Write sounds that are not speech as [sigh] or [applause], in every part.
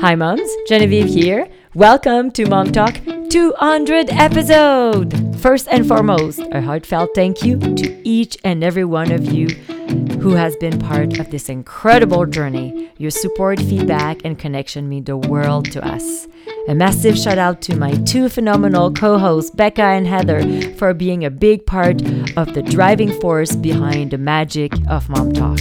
Hi, moms. Genevieve here. Welcome to Mom Talk 200 episode. First and foremost, a heartfelt thank you to each and every one of you who has been part of this incredible journey. Your support, feedback, and connection mean the world to us. A massive shout out to my two phenomenal co hosts, Becca and Heather, for being a big part of the driving force behind the magic of Mom Talk.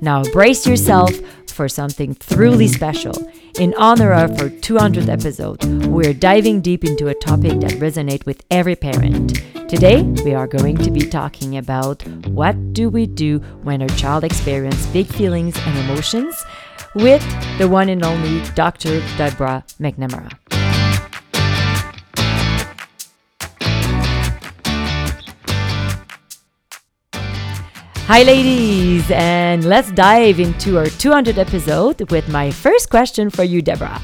Now, brace yourself for something truly special. In honor of our 200th episode, we're diving deep into a topic that resonates with every parent. Today, we are going to be talking about what do we do when our child experiences big feelings and emotions with the one and only Dr. Deborah MacNamara. Hi, ladies, and let's dive into our 200 episode with my first question for you, Deborah.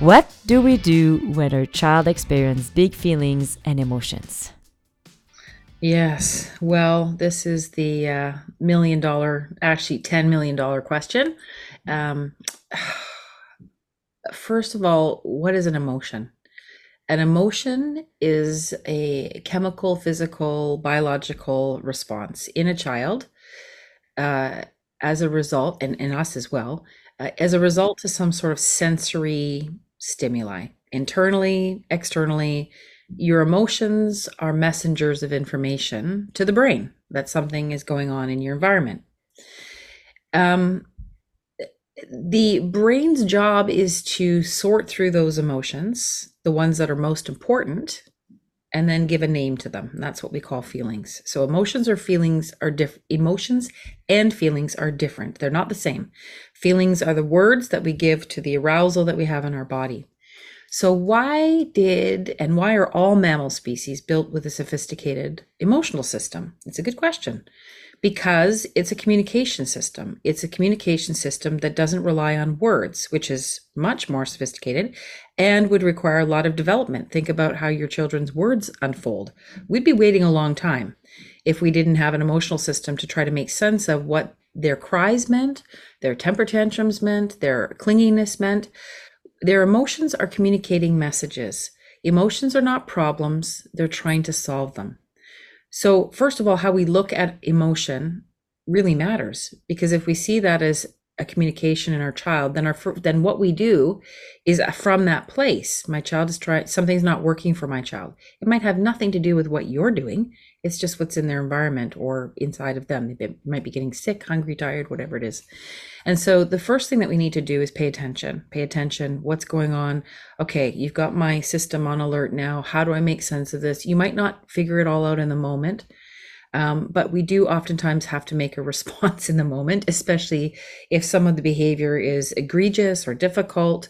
What do we do when our child experiences big feelings and emotions? Yes, well, this is the uh, million dollar, actually $10 million question. Um, [sighs] first of all, what is an emotion? An emotion is a chemical, physical, biological response in a child uh, as a result, and in us as well, uh, as a result to some sort of sensory stimuli, internally, externally. Your emotions are messengers of information to the brain that something is going on in your environment. Um, the brain's job is to sort through those emotions, the ones that are most important, and then give a name to them. That's what we call feelings. So emotions or feelings are different. Emotions and feelings are different. They're not the same. Feelings are the words that we give to the arousal that we have in our body. So why did and why are all mammal species built with a sophisticated emotional system? It's a good question because it's a communication system. It's a communication system that doesn't rely on words, which is much more sophisticated and would require a lot of development. Think about how your children's words unfold. We'd be waiting a long time if we didn't have an emotional system to try to make sense of what their cries meant, their temper tantrums meant, their clinginess meant. Their emotions are communicating messages. Emotions are not problems, they're trying to solve them. So, first of all, how we look at emotion really matters because if we see that as a communication in our child, then our then what we do is uh, from that place. My child is trying something's not working for my child. It might have nothing to do with what you're doing. It's just what's in their environment or inside of them. They might be getting sick, hungry, tired, whatever it is. And so the first thing that we need to do is pay attention. Pay attention. What's going on? Okay, you've got my system on alert now. How do I make sense of this? You might not figure it all out in the moment. Um, but we do oftentimes have to make a [laughs] response in the moment, especially if some of the behavior is egregious or difficult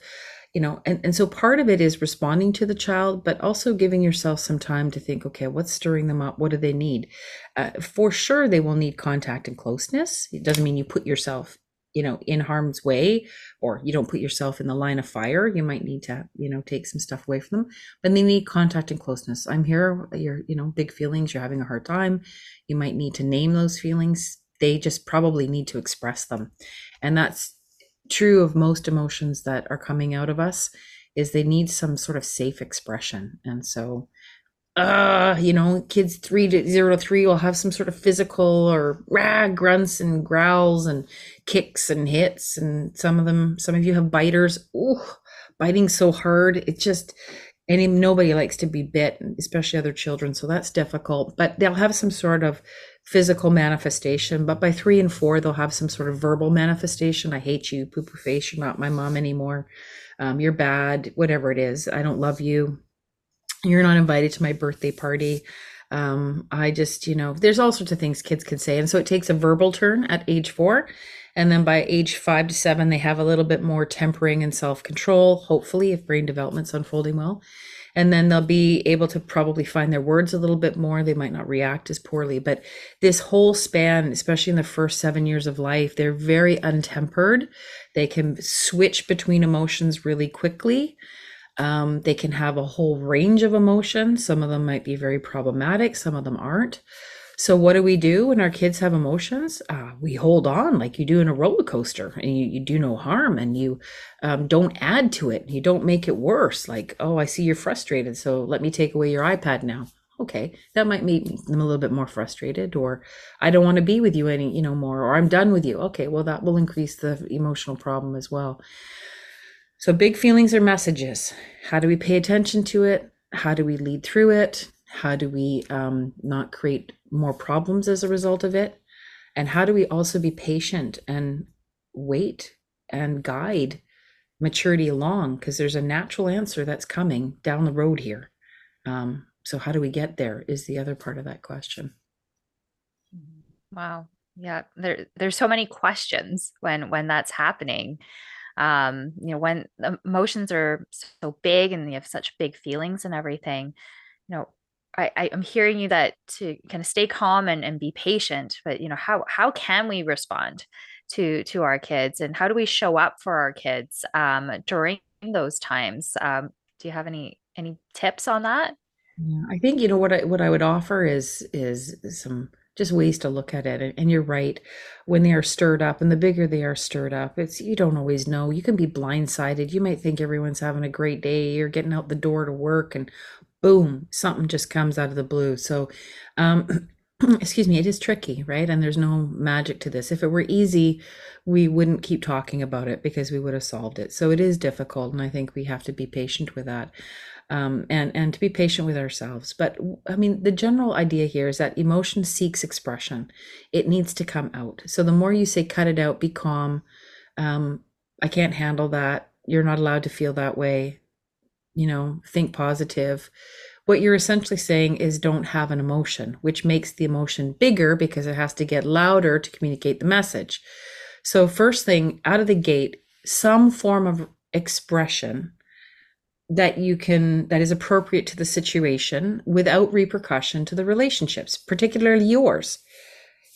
you know and, and so part of it is responding to the child but also giving yourself some time to think okay what's stirring them up? What do they need? Uh, for sure they will need contact and closeness. It doesn't mean you put yourself you know in harm's way or you don't put yourself in the line of fire you might need to you know take some stuff away from them. But they need contact and closeness. I'm here you're you know big feelings you're having a hard time. You might need to name those feelings. They just probably need to express them. And that's true of most emotions that are coming out of us is they need some sort of safe expression. And so uh, you know, kids three to zero to three will have some sort of physical or rah grunts and growls and kicks and hits, and some of them, some of you have biters. Ooh, biting so hard, it just and nobody likes to be bit, especially other children, so that's difficult. But they'll have some sort of physical manifestation. But by three and four, they'll have some sort of verbal manifestation. I hate you, poo poo face. You're not my mom anymore. Um, you're bad. Whatever it is, I don't love you you're not invited to my birthday party. Um, i just you know there's all sorts of things kids can say. And so it takes a verbal turn at age four. And then by age five to seven they have a little bit more tempering and self-control hopefully if brain development's unfolding well. And then they'll be able to probably find their words a little bit more. They might not react as poorly. But this whole span especially in the first seven years of life they're very untempered. They can switch between emotions really quickly um, they can have a whole range of emotions. Some of them might be very problematic, some of them aren't. So, what do we do when our kids have emotions? Uh, we hold on like you do in a roller coaster and you, you do no harm and you um, don't add to it. You don't make it worse. Like, oh, I see you're frustrated. So, let me take away your iPad now. Okay, that might make them a little bit more frustrated, or I don't want to be with you any, you know, more, or I'm done with you. Okay, well, that will increase the emotional problem as well. So, big feelings are messages. How do we pay attention to it? How do we lead through it? How do we um, not create more problems as a result of it? And how do we also be patient and wait and guide maturity along? Because there's a natural answer that's coming down the road here. Um, so, how do we get there? Is the other part of that question. Wow. Yeah, there there's so many questions when when that's happening. Um, you know, when emotions are so big and you have such big feelings and everything, you know, I, I am hearing you that to kind of stay calm and, and be patient, but you know, how how can we respond to to our kids and how do we show up for our kids um, during those times? Um, do you have any any tips on that? Yeah, I think you know what I what I would offer is is some just ways to look at it. And you're right, when they are stirred up, and the bigger they are stirred up, it's you don't always know. You can be blindsided. You might think everyone's having a great day. You're getting out the door to work, and boom, something just comes out of the blue. So, um, [clears throat] excuse me, it is tricky, right? And there's no magic to this. If it were easy, we wouldn't keep talking about it because we would have solved it. So it is difficult, and I think we have to be patient with that. Um, and and to be patient with ourselves. But I mean, the general idea here is that emotion seeks expression. It needs to come out. So the more you say, "Cut it out," be calm. Um, I can't handle that. You're not allowed to feel that way you know, think positive. What you're essentially saying is don't have an emotion, which makes the emotion bigger because it has to get louder to communicate the message. So, first thing out of the gate, some form of expression that you can that is appropriate to the situation without repercussion to the relationships particularly yours.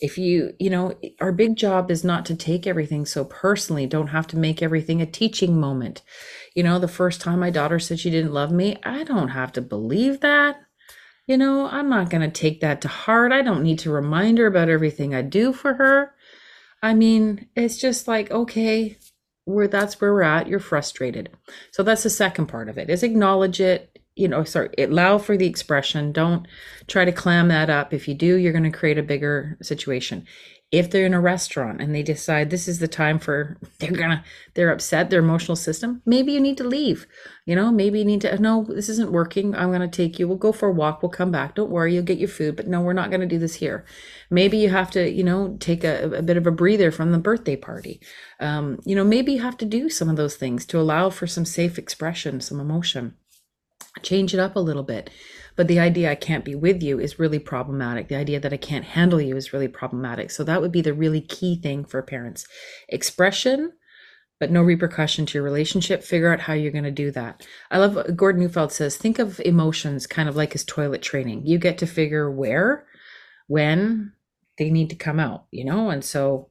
If you you know our big job is not to take everything so personally. Don't have to make everything a teaching moment. You know the first time my daughter said she didn't love me i don't have to believe that. You know i'm not going to take that to heart. I don't need to remind her about everything i do for her. I mean it's just like okay where that's where we're at you're frustrated so that's the second part of it is acknowledge it you know, sorry, allow for the expression. Don't try to clam that up. If you do, you're going to create a bigger situation. If they're in a restaurant and they decide this is the time for, they're gonna, they're upset, their emotional system, maybe you need to leave. You know, maybe you need to, no, this isn't working. I'm to take you. We'll go for a walk. We'll come back. Don't worry. You'll get your food. But no, we're not to do this here. Maybe you have to, you know, take a, a bit of a breather from the birthday party. Um, you know, maybe you have to do some of those things to allow for some safe expression, some emotion change it up a little bit. But the idea I can't be with you is really problematic. The idea that I can't handle you is really problematic. So that would be the really key thing for parents. Expression, but no repercussion to your relationship. Figure out how you're going to do that. I love Gordon Neufeld says think of emotions kind of like his toilet training. You get to figure where, when they need to come out, you know? And so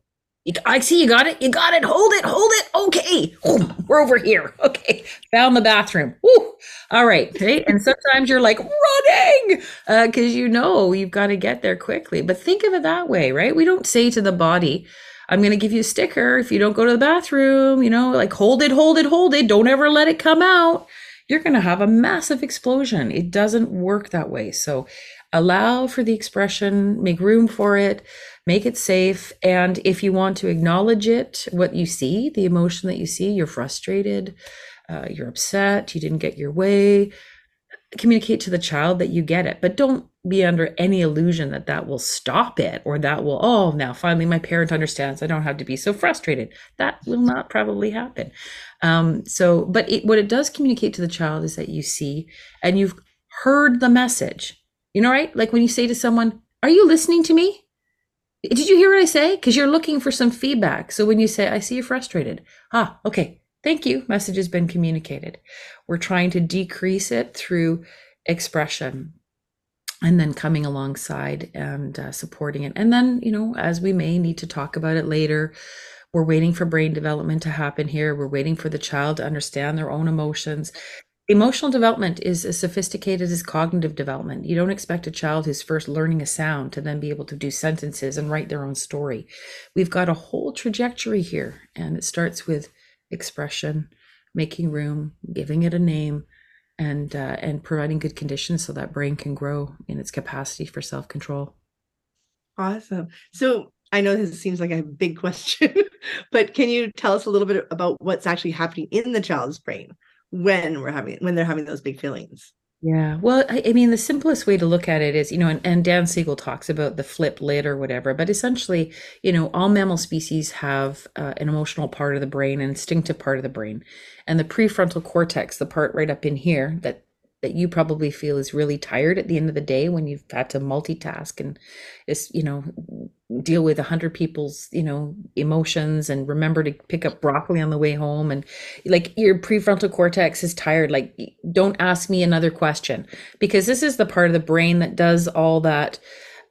I see you got it. You got it. Hold it. Hold it. Okay. we're over here. [laughs] Okay. Found the bathroom. All right. Right. And sometimes you're like running because uh, you know you've got to get there quickly. But think of it that way, right? We don't say to the body, I'm going to give you a sticker if you don't go to the bathroom, you know, like hold it, hold it, hold it. Don't ever let it come out. You're going to have a massive explosion. It doesn't work that way. So allow for the expression, make room for it make it safe. And if you want to acknowledge it, what you see, the emotion that you see, you're frustrated, uh, you're upset, you didn't get your way, communicate to the child that you get it. But don't be under any illusion that that will stop it or that will, oh, now finally my parent understands. I don't have to be so frustrated. That will not probably happen. Um, so, but it, what it does communicate to the child is that you see and you've heard the message. You know, right? Like when you say to someone, Are you listening to me? Did you hear what I say? Because you're looking for some feedback. So when you say, I see you're frustrated, ah, okay, thank you. Message has been communicated. We're trying to decrease it through expression and then coming alongside and uh, supporting it. And then, you know, as we may need to talk about it later, we're waiting for brain development to happen here. We're waiting for the child to understand their own emotions. Emotional development is as sophisticated as cognitive development. You don't expect a child who's first learning a sound to then be able to do sentences and write their own story. We've got a whole trajectory here, and it starts with expression, making room, giving it a name, and uh, and providing good conditions so that brain can grow in its capacity for self control. Awesome. So I know this seems like a big [laughs] question, but can you tell us a little bit about what's actually happening in the child's brain when we're having when they're having those big feelings? Yeah. Well, I, I, mean, the simplest way to look at it is, you know, and, and Dan Siegel talks about the flip lid or whatever, but essentially, you know, all mammal species have uh, an emotional part of the brain, an instinctive part of the brain. And the prefrontal cortex, the part right up in here that that you probably feel is really tired at the end of the day when you've had to multitask and is you know deal with a hundred people's you know emotions and remember to pick up broccoli on the way home and like your prefrontal cortex is tired. Like don't ask me another question because this is the part of the brain that does all that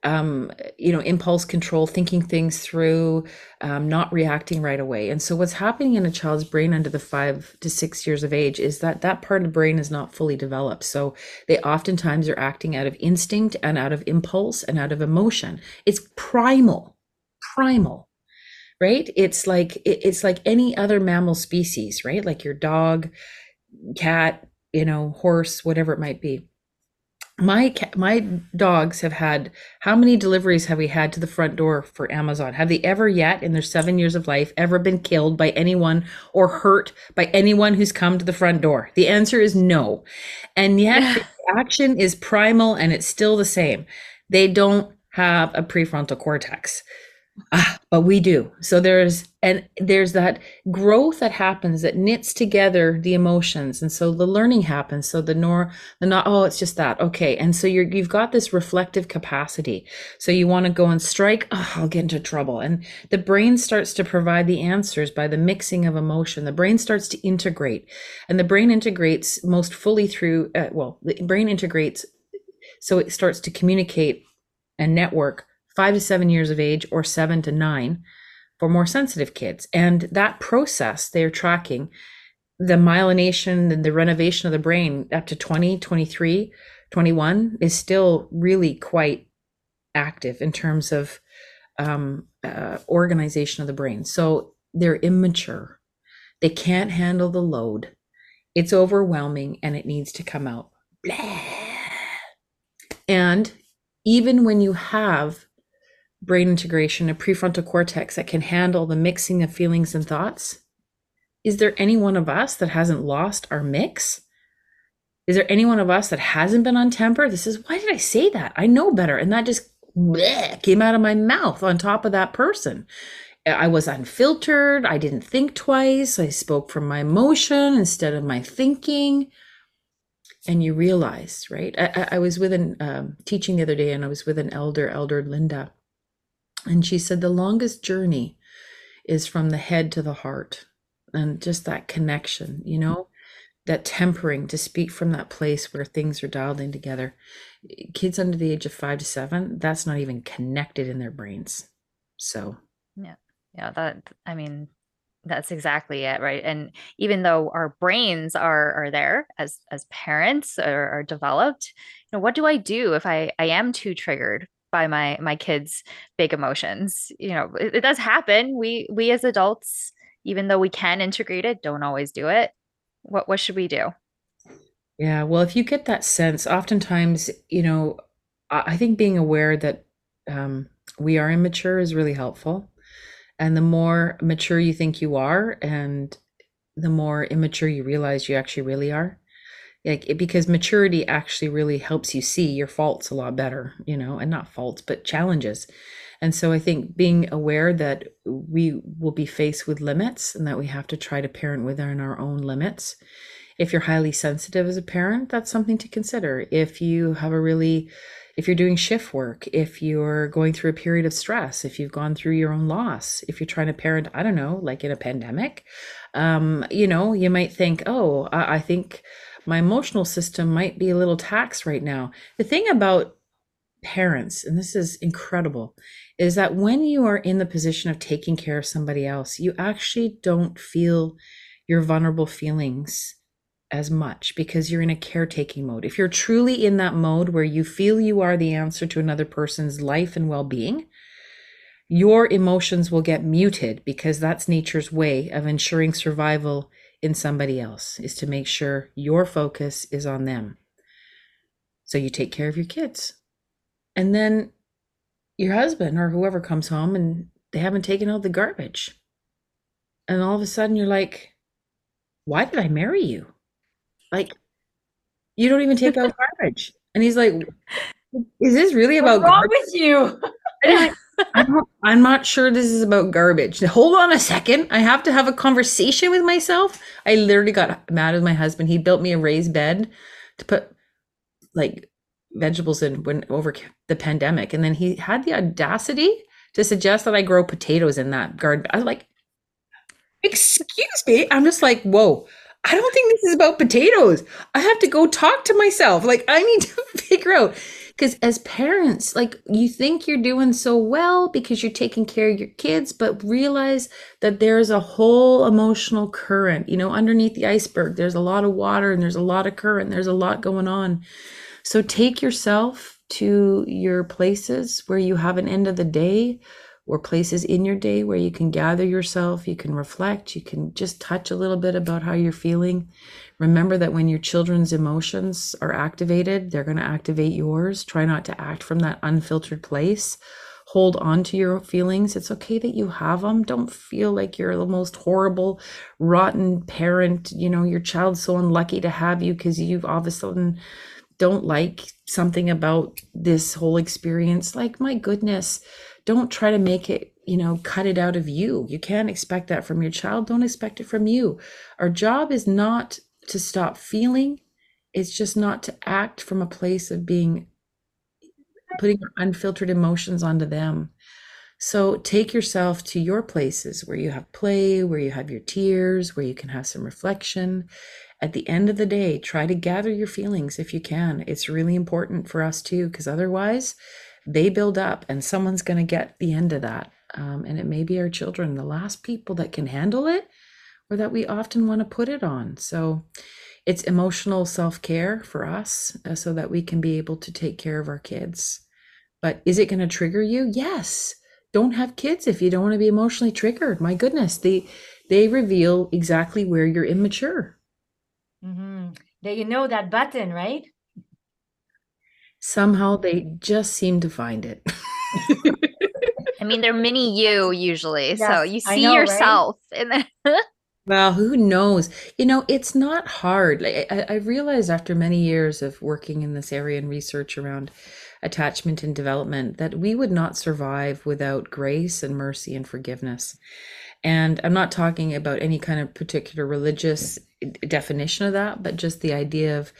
um, you know, impulse control, thinking things through, um, not reacting right away. And so, what's happening in a child's brain under the five to six years of age is that that part of the brain is not fully developed. So, they oftentimes are acting out of instinct and out of impulse and out of emotion. It's primal, primal, right? It's like it's like any other mammal species, right? Like your dog, cat, you know, horse, whatever it might be my my dogs have had how many deliveries have we had to the front door for Amazon? Have they ever yet in their 7 years of life ever been killed by anyone or hurt by anyone who's come to the front door? The answer is no. And yet the action is primal and it's still the same. They don't have a prefrontal cortex. Ah, but we do. So there's and there's that growth that happens that knits together the emotions, and so the learning happens. So the nor the not oh it's just that okay, and so you're you've got this reflective capacity. So you want to go and strike. Oh, I'll get into trouble, and the brain starts to provide the answers by the mixing of emotion. The brain starts to integrate, and the brain integrates most fully through uh, well, the brain integrates, so it starts to communicate and network five to seven years of age or seven to nine for more sensitive kids. And that process they're tracking the myelination and the renovation of the brain up to 20, 23, 21 is still really quite active in terms of um, uh, organization of the brain. So they're immature. They can't handle the load. It's overwhelming and it needs to come out. Blah. And even when you have brain integration, a prefrontal cortex that can handle the mixing of feelings and thoughts? Is there any one of us that hasn't lost our mix? Is there any one of us that hasn't been on temper? This is why did I say that? I know better. And that just bleh, came out of my mouth on top of that person. I was unfiltered. I didn't think twice. I spoke from my emotion instead of my thinking. And you realize, right? I, I was with an um, teaching the other day, and I was with an elder, Elder Linda, and she said the longest journey is from the head to the heart and just that connection, you know, that tempering to speak from that place where things are dialed in together. Kids under the age of five to seven, that's not even connected in their brains. So, yeah, yeah, that, I mean, that's exactly it right and even though our brains are are there as as parents or are developed you know what do i do if i i am too triggered by my my kids big emotions you know it, it does happen. We we as adults even though we can integrate it don't always do it. What what should we do? Yeah well if you get that sense oftentimes you know i think being aware that um, we are immature is really helpful. And the more mature you think you are and the more immature you realize you actually really are like because maturity actually really helps you see your faults a lot better you know and not faults but challenges. And so i think being aware that we will be faced with limits and that we have to try to parent within our own limits. If you're highly sensitive as a parent that's something to consider. If you have a really if you're doing shift work if you're going through a period of stress if you've gone through your own loss if you're trying to parent i don't know like in a pandemic um you know you might think oh I, I think my emotional system might be a little taxed right now. The thing about parents, and this is incredible, is that when you are in the position of taking care of somebody else, you actually don't feel your vulnerable feelings as much because you're in a caretaking mode. If you're truly in that mode where you feel you are the answer to another person's life and well being, your emotions will get muted because that's nature's way of ensuring survival in somebody else, is to make sure your focus is on them. So you take care of your kids. And then your husband or whoever comes home and they haven't taken out the garbage. And all of a sudden you're like, why did I marry you? Like, you don't even take out [laughs] garbage. And he's like, is this really about What's wrong with you? I'm, not, I'm not sure this is about garbage. Hold on a second. I have to have a conversation with myself. I literally got mad with my husband. He built me a raised bed to put like vegetables in when over the pandemic. And then he had the audacity to suggest that I grow potatoes in that garden. I was like, excuse me. I'm just like, whoa. I don't think this is about potatoes. I have to go talk to myself. Like, I need to [laughs] figure out. Because as parents, like, you think you're doing so well because you're taking care of your kids, but realize that there's a whole emotional current, you know, underneath the iceberg. There's a lot of water and there's a lot of current. There's a lot going on. So take yourself to your places where you have an end of the day or places in your day where you can gather yourself, you can reflect, you can just touch a little bit about how you're feeling. Remember that when your children's emotions are activated, they're going to activate yours. Try not to act from that unfiltered place. Hold on to your feelings. It's okay that you have them. Don't feel like you're the most horrible, rotten parent. You know, your child's so unlucky to have you because you've all of a sudden don't like something about this whole experience, like, my goodness, don't try to make it, you know, cut it out of you. You can't expect that from your child. Don't expect it from you. Our job is not to stop feeling, it's just not to act from a place of being putting unfiltered emotions onto them. So take yourself to your places where you have play, where you have your tears, where you can have some reflection, at the end of the day, try to gather your feelings if you can. It's really important for us too, because otherwise they build up and someone's going to get the end of that. Um, and it may be our children, the last people that can handle it or that we often want to put it on. So it's emotional self care for us uh, so that we can be able to take care of our kids. But is it going to trigger you? Yes. Don't have kids if you don't want to be emotionally triggered. My goodness, they they reveal exactly where you're immature Mm-hmm. you know that button, right? Somehow they just seem to find it. [laughs] I mean, they're mini you usually, Yes, so you see know, right? yourself in the [laughs] well, who knows? You know, it's not hard. Like, I, I realized after many years of working in this area and research around attachment and development that we would not survive without grace and mercy and forgiveness. And I'm not talking about any kind of particular religious definition of that, but just the idea of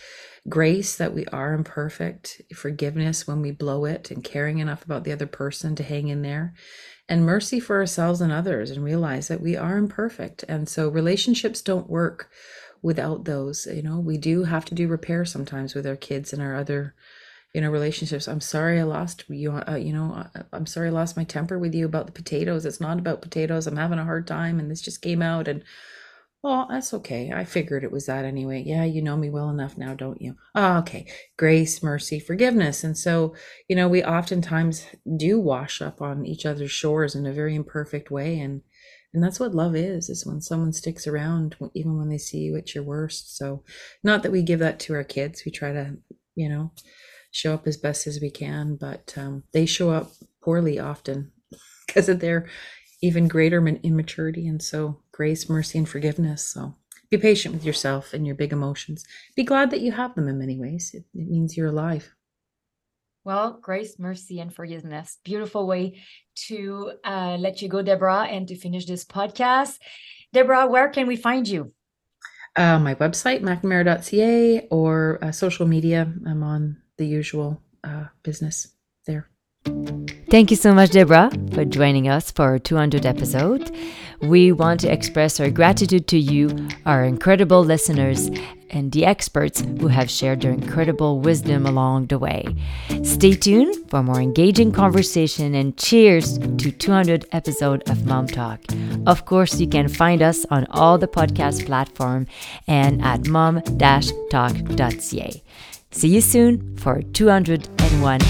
grace that we are imperfect, forgiveness when we blow it, and caring enough about the other person to hang in there, and mercy for ourselves and others, and realize that we are imperfect. And so relationships don't work without those. You know, we do have to do repair sometimes with our kids and our other you know relationships i'm sorry i lost you uh, you know i'm sorry i lost my temper with you about the potatoes it's not about potatoes i'm having a hard time and this just came out and well, that's okay. I figured it was that anyway. Yeah, you know me well enough now, don't you? Oh, okay. Grace, mercy, forgiveness. And so, you know, we oftentimes do wash up on each other's shores in a very imperfect way. And and that's what love is, is when someone sticks around even when they see you at your worst. So not that we give that to our kids. We try to, you know, show up as best as we can, but um, they show up poorly often [laughs] because of their even greater immaturity. And so grace, mercy, and forgiveness. So be patient with yourself and your big emotions. Be glad that you have them in many ways. It, it means you're alive. Well, grace, mercy, and forgiveness. Beautiful way to uh, let you go, Deborah, and to finish this podcast. Deborah, where can we find you? Uh, my website, macnamara.ca, or uh, social media. I'm on the usual uh, business there. Thank you so much, Deborah, for joining us for our 200 episode. We want to express our gratitude to you, our incredible listeners, and the experts who have shared their incredible wisdom along the way. Stay tuned for more engaging conversation and cheers to 200 episode of Mom Talk. Of course, you can find us on all the podcast platform and at mom-talk.ca. See you soon for 201